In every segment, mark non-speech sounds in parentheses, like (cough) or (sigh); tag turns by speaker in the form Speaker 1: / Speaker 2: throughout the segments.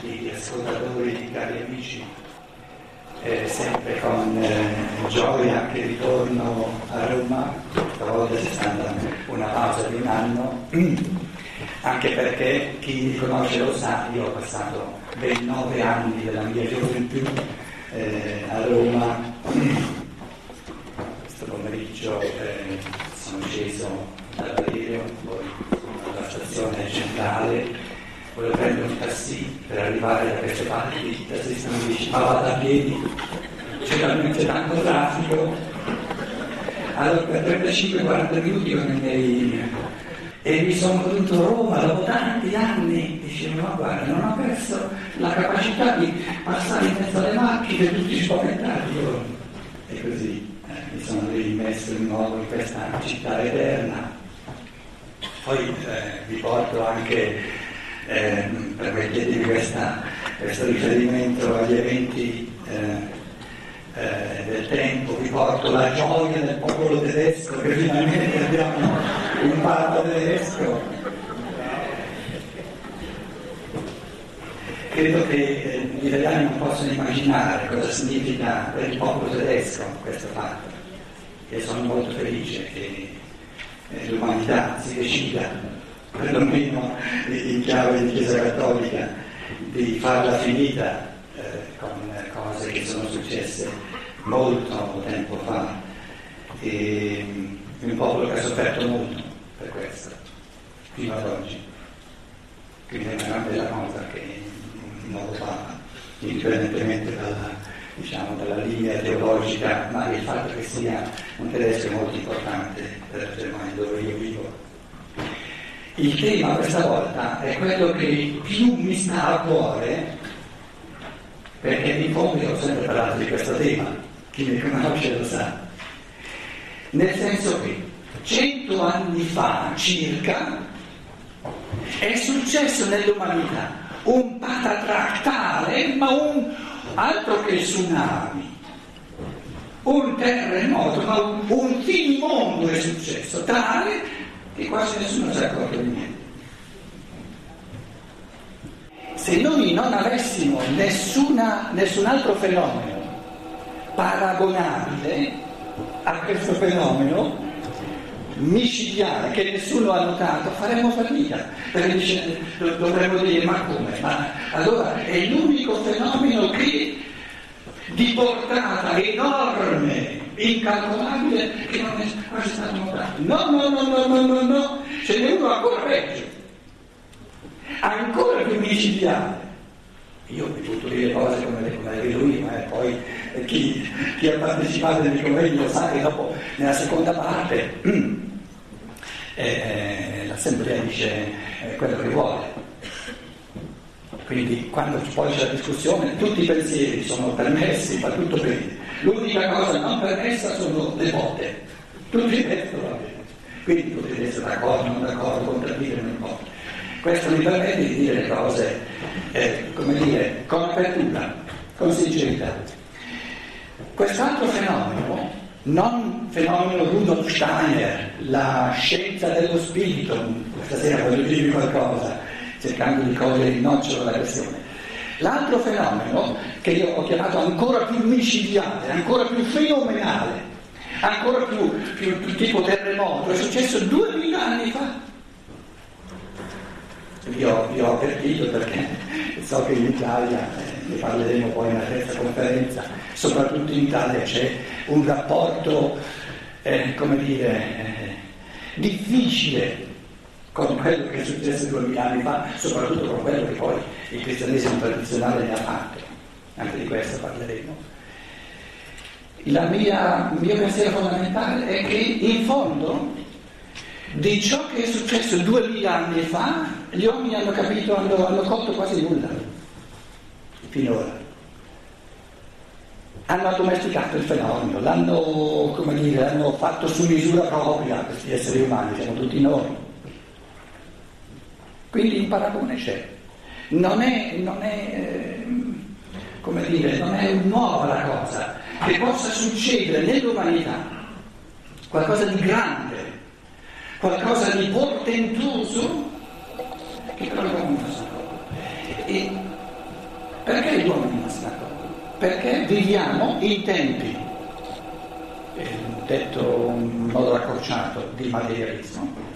Speaker 1: di ascoltatori, cari amici, eh, sempre con eh, gioia che ritorno a Roma, questa volta c'è stata una pausa di un anno, (clears throat) anche perché chi mi conosce lo sa, io ho passato ben nove anni della mia gioventù eh, a Roma, (clears throat) questo pomeriggio eh, sono sceso dall'aereo, poi alla stazione centrale volevo prendere un tassì per arrivare da queste parti, il tassista mi dice ma vada a piedi, c'è talmente tanto traffico. Allora per 35-40 minuti io nei miei e mi sono venuto a Roma dopo tanti anni, dicevo ma guarda non ho perso la capacità di passare in mezzo alle macchine tutti spaventati e così eh, mi sono rimesso di nuovo in questa città eterna. Poi eh, vi porto anche eh, permettetemi questo riferimento agli eventi eh, eh, del tempo, vi porto la gioia del popolo tedesco che finalmente abbiamo imparato tedesco. Credo che eh, gli italiani non possono immaginare cosa significa per il popolo tedesco questo fatto e sono molto felice che eh, l'umanità si decida perlomeno in chiave di Chiesa Cattolica, di farla finita eh, con cose che sono successe molto tempo fa. E, un popolo che ha sofferto molto per questo, fino ad oggi. Quindi è una bella cosa che in modo fa, indipendentemente dalla, diciamo, dalla linea teologica, ma il fatto che sia un tedesco molto importante per la Germania dove io vivo. Il tema questa volta è quello che più mi sta a cuore, perché in fondo io ho sempre parlato di questo tema, chi mi conosce lo sa. Nel senso che cento anni fa circa è successo nell'umanità un patatrac ma un altro che tsunami, un terremoto, ma un, un finimondo è successo, tale e quasi nessuno si è accorto di niente. Se noi non avessimo nessuna, nessun altro fenomeno paragonabile a questo fenomeno micidiale che nessuno ha notato, faremmo fatica, perché dovremmo dire ma come? Ma allora è l'unico fenomeno che di portata enorme incalcolabile che non è quasi stato notato. No, no, no, no, no, no, no, ce n'è uno ancora peggio, ancora più micidiale. Io vi potuto dire cose come le, come lui, ma poi chi, chi, ha partecipato nel convegno sa che dopo, nella seconda parte, (clears throat) eh, l'assemblea dice eh, quello che vuole. Quindi quando poi c'è la discussione tutti i pensieri sono permessi, va tutto bene. L'unica cosa non permessa sono le volte, tutto il resto va bene. Quindi potete essere d'accordo, non d'accordo, contraddire, non importa. Questo mi permette di dire le cose, eh, come dire, con apertura, con sincerità. Quest'altro fenomeno, non fenomeno Rudolf Steiner, la scienza dello spirito, stasera voglio dirvi qualcosa, cercando di cogliere il nocciolo della questione, L'altro fenomeno, che io ho chiamato ancora più micidiale, ancora più fenomenale, ancora più, più, più tipo terremoto, è successo duemila anni fa. Vi vi ho avvertito perché so che in Italia, eh, ne parleremo poi nella terza conferenza, soprattutto in Italia c'è un rapporto, eh, come dire, eh, difficile con quello che è successo duemila anni fa, soprattutto con quello che poi il cristianesimo tradizionale ne ha fatto. Anche di questo parleremo. Mia, il mio pensiero fondamentale è che in fondo di ciò che è successo duemila anni fa gli uomini hanno capito, hanno, hanno colto quasi nulla finora. Hanno addomesticato il fenomeno, l'hanno, dire, l'hanno fatto su misura propria questi esseri umani, siamo tutti noi. Quindi il paragone c'è. Non è, non è eh, come dire, non è nuova la cosa, che possa succedere nell'umanità qualcosa di grande, qualcosa di portentoso, che però non sa. E Perché gli uomini non se ne accorgono? Perché viviamo in tempi, detto in modo accorciato, di materialismo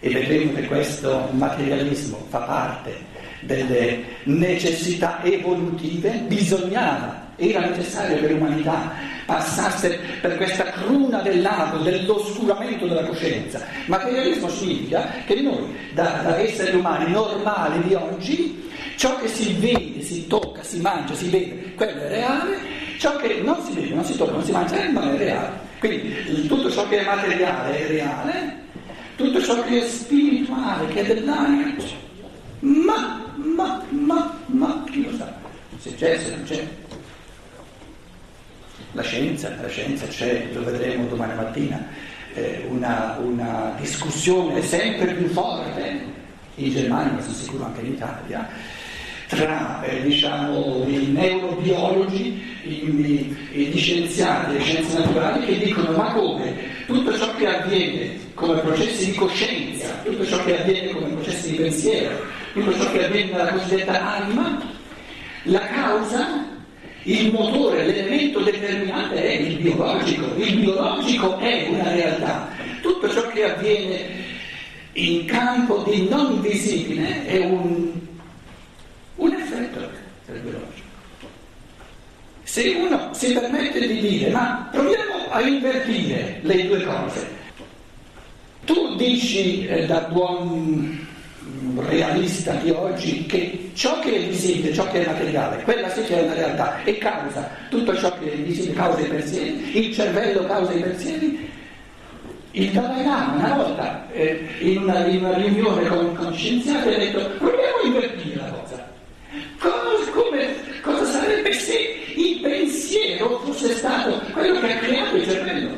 Speaker 1: e vedremo che questo materialismo fa parte delle necessità evolutive, bisognava, era necessario che l'umanità passasse per questa cruna del lago, dell'oscuramento della coscienza. Materialismo significa che noi, da, da esseri umani normali di oggi, ciò che si vede, si tocca, si mangia, si vede, quello è reale, ciò che non si vede, non si tocca, non si mangia, non è reale. Quindi tutto ciò che è materiale è reale, tutto ciò che è spirituale, che è dell'anima, ma, ma, ma, ma, chi lo sa? Se c'è, se non c'è. La scienza, la scienza c'è, lo vedremo domani mattina, eh, una, una discussione sempre più forte in Germania, ma sono sicuro anche in Italia, tra eh, diciamo, i neurobiologi, i, i, scienziati, le scienze naturali che dicono ma come? Tutto ciò che avviene come processi di coscienza, tutto ciò che avviene come processi di pensiero, tutto ciò che avviene nella cosiddetta anima, la causa, il motore, l'elemento determinante è il biologico, il biologico è una realtà, tutto ciò che avviene in campo di non visibile è un un effetto del biologico. Se uno si permette di dire, ma proviamo a invertire le due cose, tu dici eh, da buon realista di oggi che ciò che è visibile, ciò che è materiale, quella sì che è una realtà e causa tutto ciò che è visibile, causa i pensieri, il cervello causa i pensieri. Il Dalai Lama una volta eh, in, una, in, una, riunione con, con scienziati ha detto proviamo a invertire la cosa. Cosa, come, cosa sarebbe se il pensiero fosse stato quello che ha creato il cervello?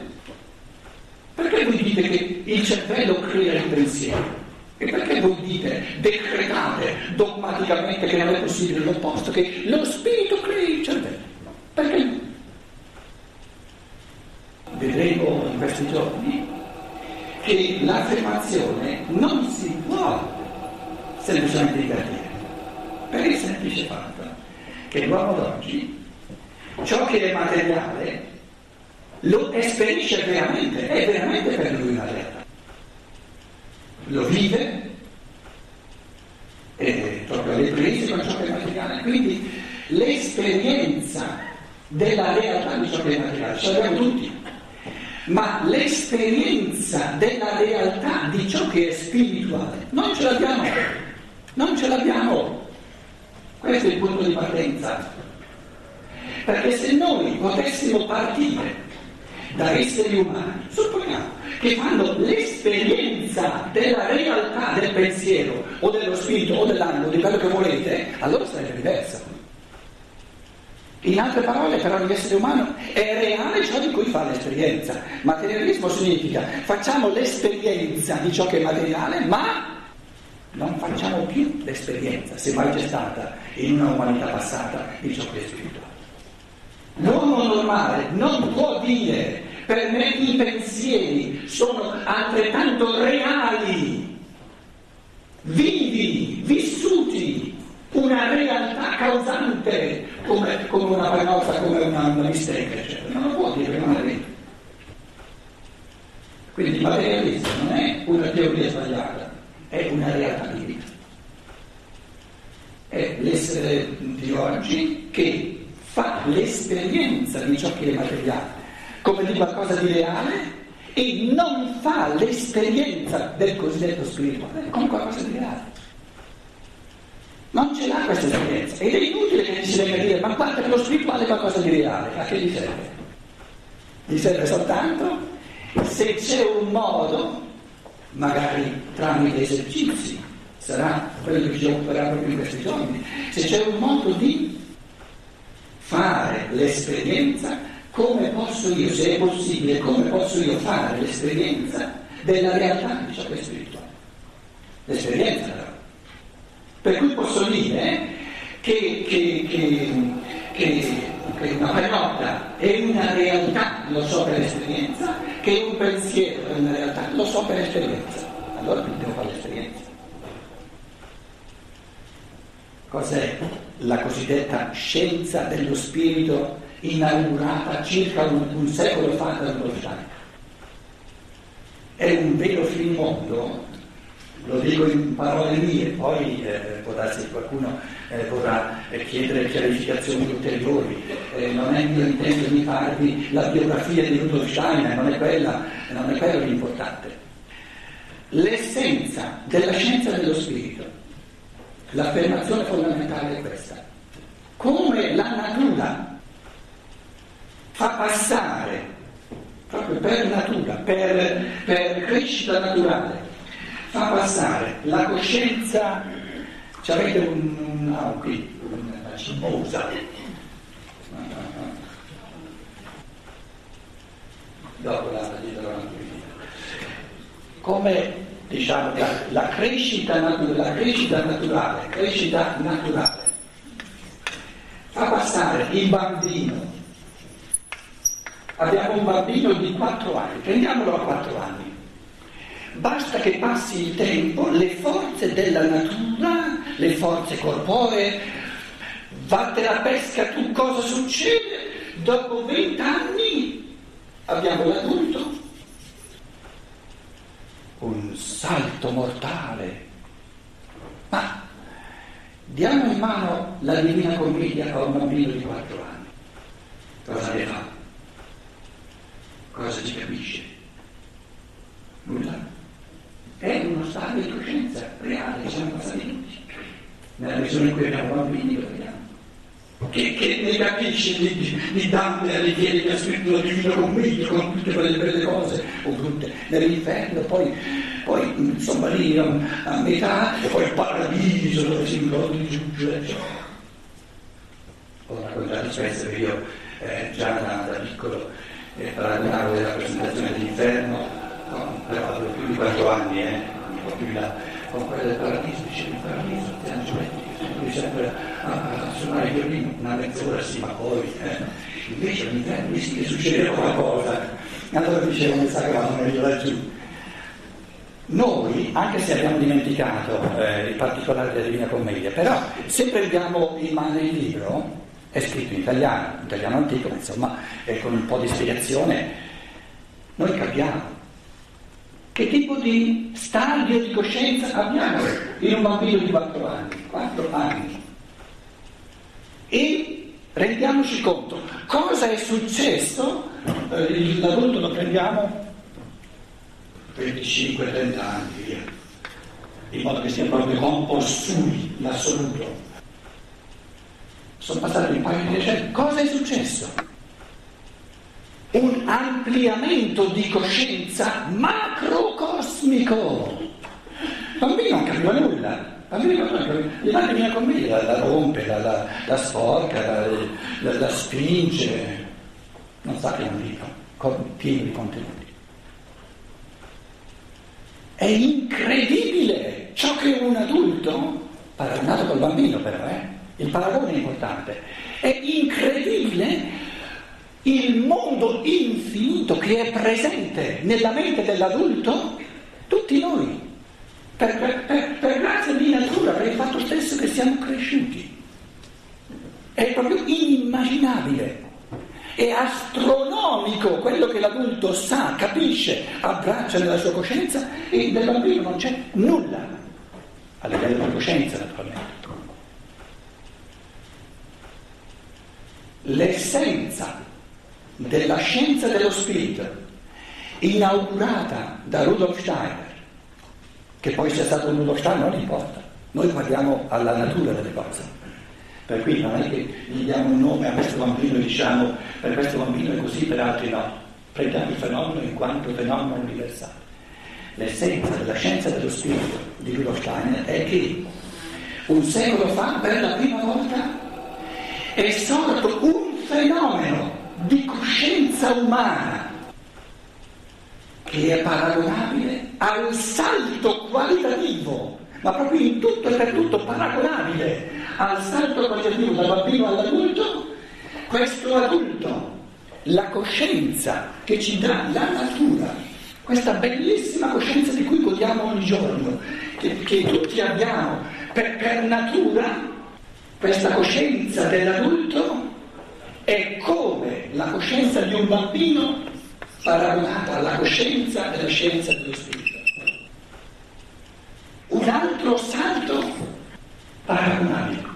Speaker 1: Perché voi dite che il cervello crea il pensiero? E perché voi dite, decretate dogmaticamente che non è possibile l'opposto, che lo spirito crea il cervello? Perché? Vedremo in questi giorni che l'affermazione non si può semplicemente invertire per il semplice fatto che l'uomo d'oggi ciò che è materiale lo esperisce veramente, è veramente per lui una realtà. Lo vive, è proprio le prese con ciò che è materiale, quindi l'esperienza della realtà di ciò che è materiale, ce l'abbiamo tutti, ma l'esperienza della realtà di ciò che è spirituale non ce l'abbiamo, non ce l'abbiamo. Questo è il punto di partenza. Perché se noi potessimo partire da esseri umani, supponiamo che fanno l'esperienza della realtà del pensiero o dello spirito o dell'animo, di quello che volete, allora sarebbe diversa. In altre parole, per ogni essere umano è reale ciò di cui fa l'esperienza. Materialismo significa facciamo l'esperienza di ciò che è materiale, ma non facciamo più l'esperienza, se mai c'è stata in una umanità passata, di ciò che è spirituale. L'uomo normale non può dire per me i pensieri sono altrettanto reali, vivi, vissuti, una realtà causante come, come una panozza, come una, una bistecca, eccetera. Non lo può dire, non è vero. Quindi il materialismo non è una teoria sbagliata, è una realtà di vita. È l'essere di oggi che fa l'esperienza di ciò che è materiale come di qualcosa di reale e non fa l'esperienza del cosiddetto spirituale come qualcosa di reale. Non ce l'ha questa esperienza ed è inutile che ci venga a dire ma guarda che lo spirituale è qualcosa di reale, a che gli serve? Gli serve soltanto se c'è un modo magari tramite esercizi, sarà quello che ci occuperà proprio in questi giorni, se c'è un modo di fare l'esperienza, come posso io, se è possibile, come posso io fare l'esperienza della realtà di ciò che è spirituale. L'esperienza però. Per cui posso dire che, che, che, che che una pagnotta è una realtà, lo so per esperienza, che un pensiero è una realtà, lo so per esperienza. Allora devo fare l'esperienza. Cos'è la cosiddetta scienza dello spirito inaugurata circa un, un secolo fa da Steiner. È un vero finimondo, lo dico in parole mie, poi eh, può darsi che qualcuno eh, vorrà eh, chiedere chiarificazioni ulteriori. Eh, non è mio intento di farvi la biografia di Rudolf Steiner, non è, quella, non è quello l'importante. L'essenza della scienza dello spirito, l'affermazione fondamentale è questa. Come la natura fa passare, proprio per natura, per, per crescita naturale, fa passare la coscienza, ci avete un, un ah, qui, una cimosa, dopo la dietro come diciamo la, la, crescita natura, la crescita naturale, crescita naturale, fa passare il bambino Abbiamo un bambino di 4 anni, prendiamolo a 4 anni. Basta che passi il tempo, le forze della natura, le forze corporee, vattene a pesca tu, cosa succede? Dopo 20 anni abbiamo l'adulto, un salto mortale. Ma diamo in mano la Divina Commedia a un bambino di 4 anni. Cosa ne fa? Cosa ci capisce? Nulla. È uno stato di coscienza reale, siamo passati tutti. Nella misura in cui abbiamo bambini lo capisce di, di, di Dante Alighieri che ha scritto la Divina Commedia con tutte quelle belle cose o brutte nell'inferno, poi, poi insomma lì a, a metà, e poi il paradiso dove si incontra i giudici. Ho raccontato spesso che io eh, già da, da piccolo eh, paragonavo della presentazione dell'inferno, no, però più di quattro anni, eh, un po' più là, con quella del paradiso, dicevo il paradiso, ti hanno lui sempre a, suonare il violino, una mezz'ora sì, ma poi eh, invece all'inferno sì che succedeva qualcosa. Allora dicevo mi sa che vanno io laggiù. Noi, anche se abbiamo dimenticato eh, il particolare della Divina Commedia, però se prendiamo in mano il libro, è scritto in italiano, in italiano antico, ma insomma eh, con un po' di spiegazione, noi capiamo che tipo di stadio di coscienza abbiamo? In un bambino di 4 anni, 4 anni. E rendiamoci conto cosa è successo, eh, l'adulto lo prendiamo? 25-30 anni, via, in modo che sia proprio compossui l'assoluto. Sono passati un paio di decenni, cosa è successo? Ampliamento di coscienza macrocosmico. Il bambino non capiva nulla, gli madre viene con me, la, la rompe, la, la, la sporca, la, la, spinge, non sa che è un libro, pieno di contenuti. È incredibile ciò che un adulto, paragonato col bambino però, eh, il paragone è importante, è incredibile il mondo infinito che è presente nella mente dell'adulto, tutti noi, per, per, per, grazia di natura, per il fatto stesso che siamo cresciuti. È proprio inimmaginabile. È astronomico quello che l'adulto sa, capisce, abbraccia nella sua coscienza e del bambino non c'è nulla, a livello di coscienza naturalmente. l'essenza della scienza dello spirito, inaugurata da Rudolf Steiner, che poi sia stato Rudolf Steiner non importa, noi guardiamo alla natura delle cose. Per cui non è che gli diamo un nome a questo bambino e diciamo per questo bambino è così, per altri no. Prendiamo il fenomeno in quanto fenomeno universale. L'essenza della scienza dello spirito di Rudolf Steiner è che un secolo fa, per la prima volta, è sorto un di coscienza umana che è paragonabile al salto qualitativo, ma proprio in tutto e per tutto paragonabile al salto qualitativo dal bambino all'adulto, questo adulto, la coscienza che ci dà la natura, questa bellissima coscienza di cui godiamo ogni giorno, che, che tutti abbiamo per, per natura, Questa coscienza dell'adulto è come la coscienza di un bambino paragonata alla coscienza della scienza dello spirito. Un altro salto paragonabile.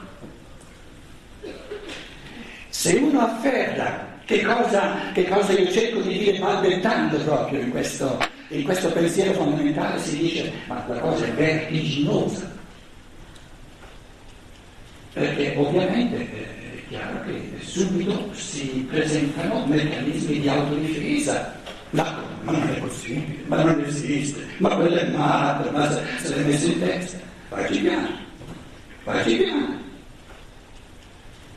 Speaker 1: Se uno afferra che cosa, che cosa io cerco di dire balbettando proprio in questo, in questo pensiero fondamentale, si dice ma la cosa è vertiginosa. Perché ovviamente è chiaro che subito si presentano meccanismi di autodifesa. Ma, ma non è possibile, ma non esiste, ma quello è matto, ma se, se l'è messo in testa. Facci piano, facci piano.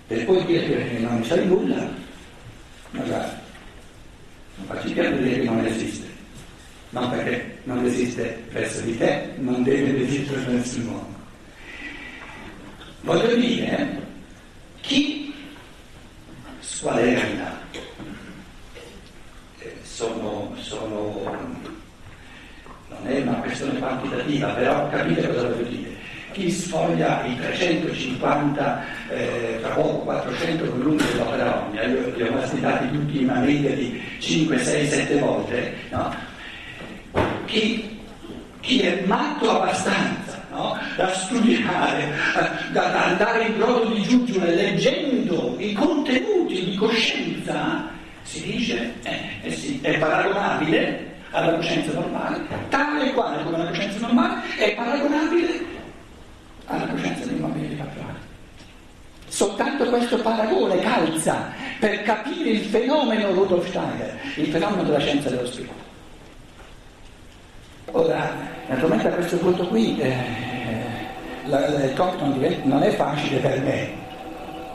Speaker 1: E poi dire che non sai nulla, ma guarda, non facci piano dire che non esiste. Non perché non esiste presso di te, non deve esistere presso il mondo. Voglio dire, chi squaderna eh, sono, sono, non è una questione quantitativa, però capite cosa voglio dire. Chi sfoglia i 350, eh, tra poco 400 volumi dell'opera Omnia, io li ho mastitati tutti in media di 5, 6, 7 volte, no? chi, chi è matto abbastanza? Da studiare, da, da, andare in brodo di giuggiole leggendo i contenuti di coscienza, si dice eh, eh sì, è paragonabile alla coscienza normale, tale e quale come la coscienza normale è paragonabile alla coscienza dei bambini di 4 anni. Soltanto questo paragone calza per capire il fenomeno Rudolf Steiner, il fenomeno della scienza dello spirito. Ora, naturalmente a questo punto qui eh, la, il compito non, è facile per me,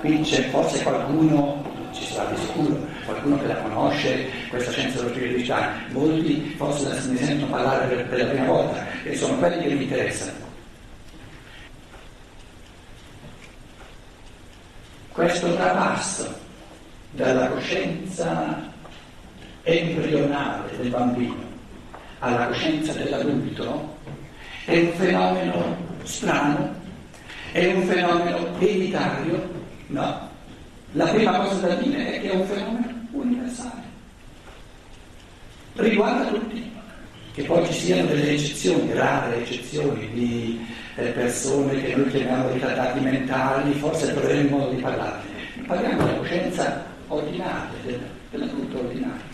Speaker 1: qui c'è forse qualcuno, ci sarà di sicuro, qualcuno che la conosce, questa scienza dello spiritualità, molti forse ne sentono parlare per, per la prima volta e sono quelli che mi interessano. Questo trapasso dalla coscienza embrionale del bambino alla coscienza dell'adulto è un fenomeno strano, è un fenomeno elitario, no. La prima cosa da dire è che è un fenomeno universale, riguarda tutti, che poi ci siano delle eccezioni, rare eccezioni di eh, persone che noi chiamiamo ritardati mentali, forse troveremo modo di parlarne. Parliamo della coscienza ordinaria, dell'adulto ordinario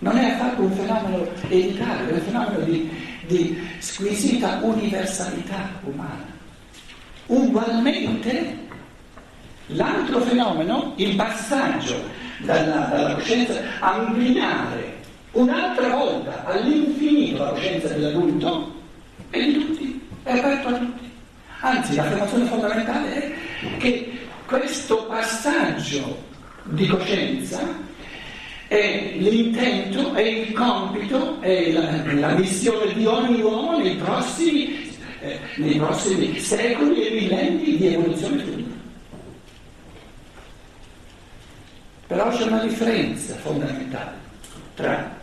Speaker 1: non è affatto un fenomeno elitario, è un fenomeno di, di squisita universalità umana. Ugualmente l'altro fenomeno, il passaggio dalla, dalla coscienza ampliare un'altra volta all'infinito la coscienza dell'adulto, è di tutti, è aperto a tutti. Anzi, l'affermazione fondamentale è che questo passaggio di coscienza è l'intento, è il compito, è la, la missione di ogni uomo nei prossimi, eh, nei prossimi secoli e millenni di evoluzione futura. Però c'è una differenza fondamentale tra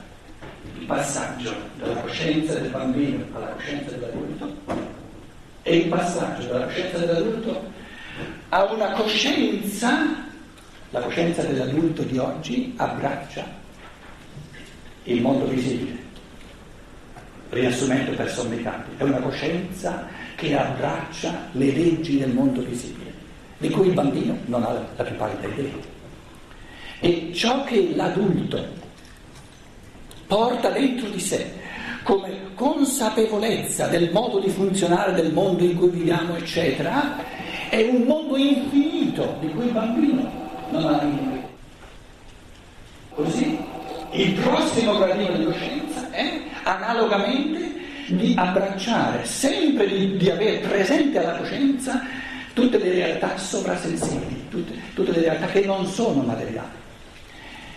Speaker 1: il passaggio dalla coscienza del bambino alla coscienza dell'adulto e il passaggio dalla coscienza dell'adulto a una coscienza la coscienza dell'adulto di oggi abbraccia il mondo visibile, riassumendo per sommi capi, è una coscienza che abbraccia le leggi del mondo visibile, di cui il bambino non ha la più pallida idea. E ciò che l'adulto porta dentro di sé come consapevolezza del modo di funzionare del mondo in cui viviamo, eccetera, è un mondo infinito di cui il bambino non. Così il prossimo gradino di coscienza è analogamente di abbracciare, sempre di, di avere presente alla coscienza tutte le realtà sovrasensibili, tutte, tutte le realtà che non sono materiali.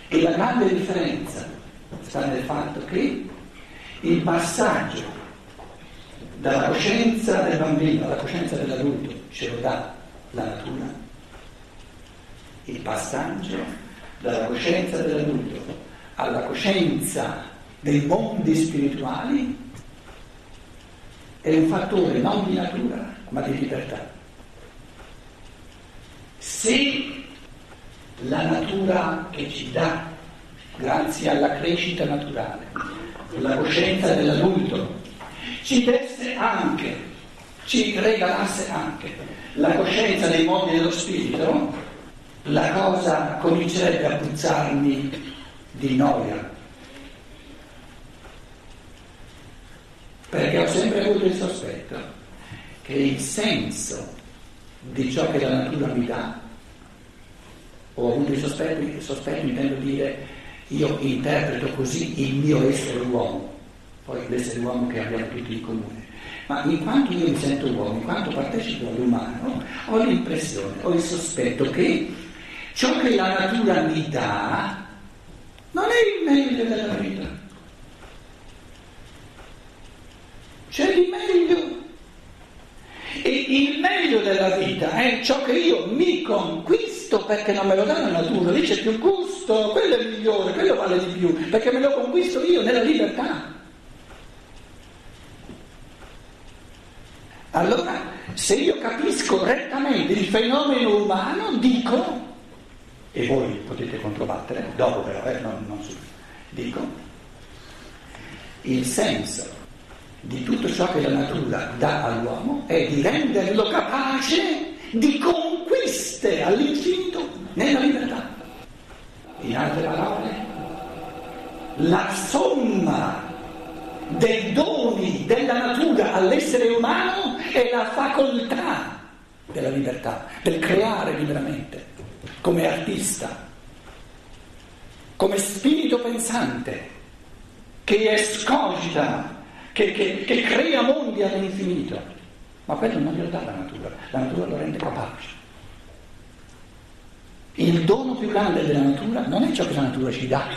Speaker 1: E la grande differenza sta nel fatto che il passaggio dalla coscienza del bambino alla coscienza dell'adulto ce lo dà la natura il passaggio dalla coscienza dell'adulto alla coscienza dei mondi spirituali è un fattore non di natura ma di libertà. se la natura che ci dà, grazie alla crescita naturale, la coscienza dell'adulto, ci desse anche, ci regalasse anche la coscienza dei modi dello spirito, la cosa comincerebbe a puzzarmi di noia. Perché ho sempre avuto il sospetto che il senso di ciò che la natura mi dà, ho avuto il sospetto, il sospetto intendo dire io interpreto così il mio essere uomo, poi l'essere uomo che abbiamo tutti in comune. Ma in quanto io mi sento uomo, in quanto partecipo all'umano, ho l'impressione, ho il sospetto che ciò che la natura mi dà non è il meglio della vita. C'è di meglio. E il meglio della vita è ciò che io mi conquisto perché non me lo dà la natura, lì c'è più gusto, quello è migliore, quello vale di più, perché me lo conquisto io nella libertà. Allora, se io capisco correttamente il fenomeno umano, dico, e voi potete controbattere, dopo però, eh, non, non subito, dico, il senso di tutto ciò che la natura dà all'uomo è di renderlo capace di conquiste all'infinito nella libertà. In altre parole, la somma dei doni della natura all'essere umano è la facoltà della libertà, del creare liberamente, come artista, come spirito pensante, che escogita, che, che, che crea mondi all'infinito. Ma quello non glielo dà la natura, la natura lo rende capace. Il dono più grande della natura non è ciò che la natura ci dà,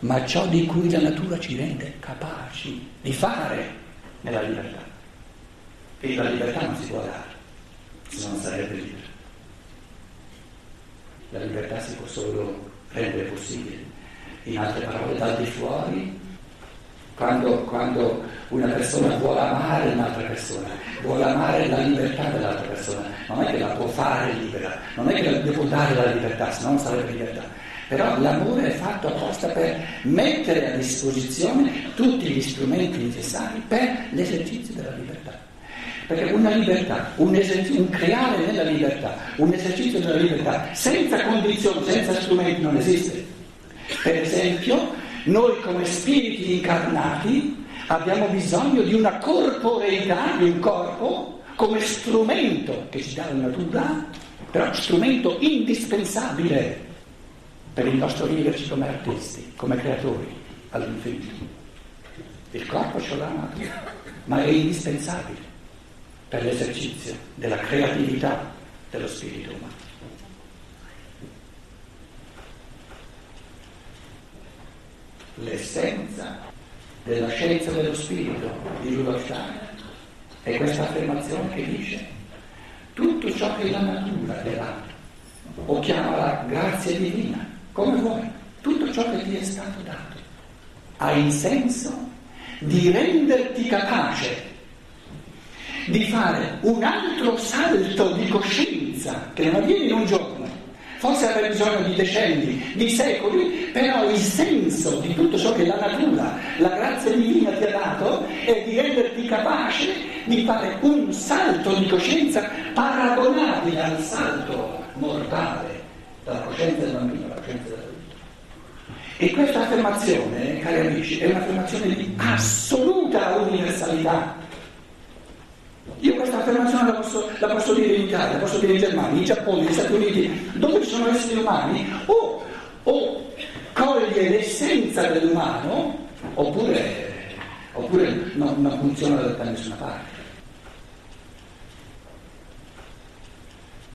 Speaker 1: ma ciò di cui la natura ci rende capaci di fare nella libertà. E la libertà non si può dare, se non sarebbe libera. La libertà si può solo rendere possibile. In altre parole, dal di fuori, quando, quando una persona vuole amare un'altra persona, vuole amare la libertà dell'altra persona, non è che la può fare libera, non è che la può dare la libertà, se no non sarebbe libertà però l'amore è fatto apposta per mettere a disposizione tutti gli strumenti necessari per l'esercizio della libertà. Perché una libertà, un, un creare nella libertà, un esercizio della libertà senza condizioni, senza strumenti non esiste. Per esempio, noi come spiriti incarnati abbiamo bisogno di una corporeità, di un corpo, come strumento che ci dà la natura, però strumento indispensabile per il nostro viverci come artisti, come creatori all'infinito. Il corpo ce l'ha natura, ma è indispensabile per l'esercizio della creatività dello spirito umano. L'essenza della scienza dello spirito di Rudolf Steiner è questa affermazione che dice tutto ciò che la natura le dà, o chiamala grazia divina, come vuoi, tutto ciò che ti è stato dato ha il senso di renderti capace di fare un altro salto di coscienza che non avviene in un giorno. Forse avrai bisogno di decenni, di secoli, però il senso di tutto ciò che la natura, la grazia divina ti ha dato è di renderti capace di fare un salto di coscienza paragonabile al salto mortale dalla coscienza del bambino alla coscienza dell'adulto. E questa affermazione, cari amici, è un'affermazione di assoluta universalità. Io questa affermazione la posso, la posso, dire in Italia, la posso dire in Germania, in Giappone, negli Stati Uniti, dove ci sono esseri umani, o, o coglie l'essenza dell'umano, oppure, oppure non, non funziona da nessuna parte.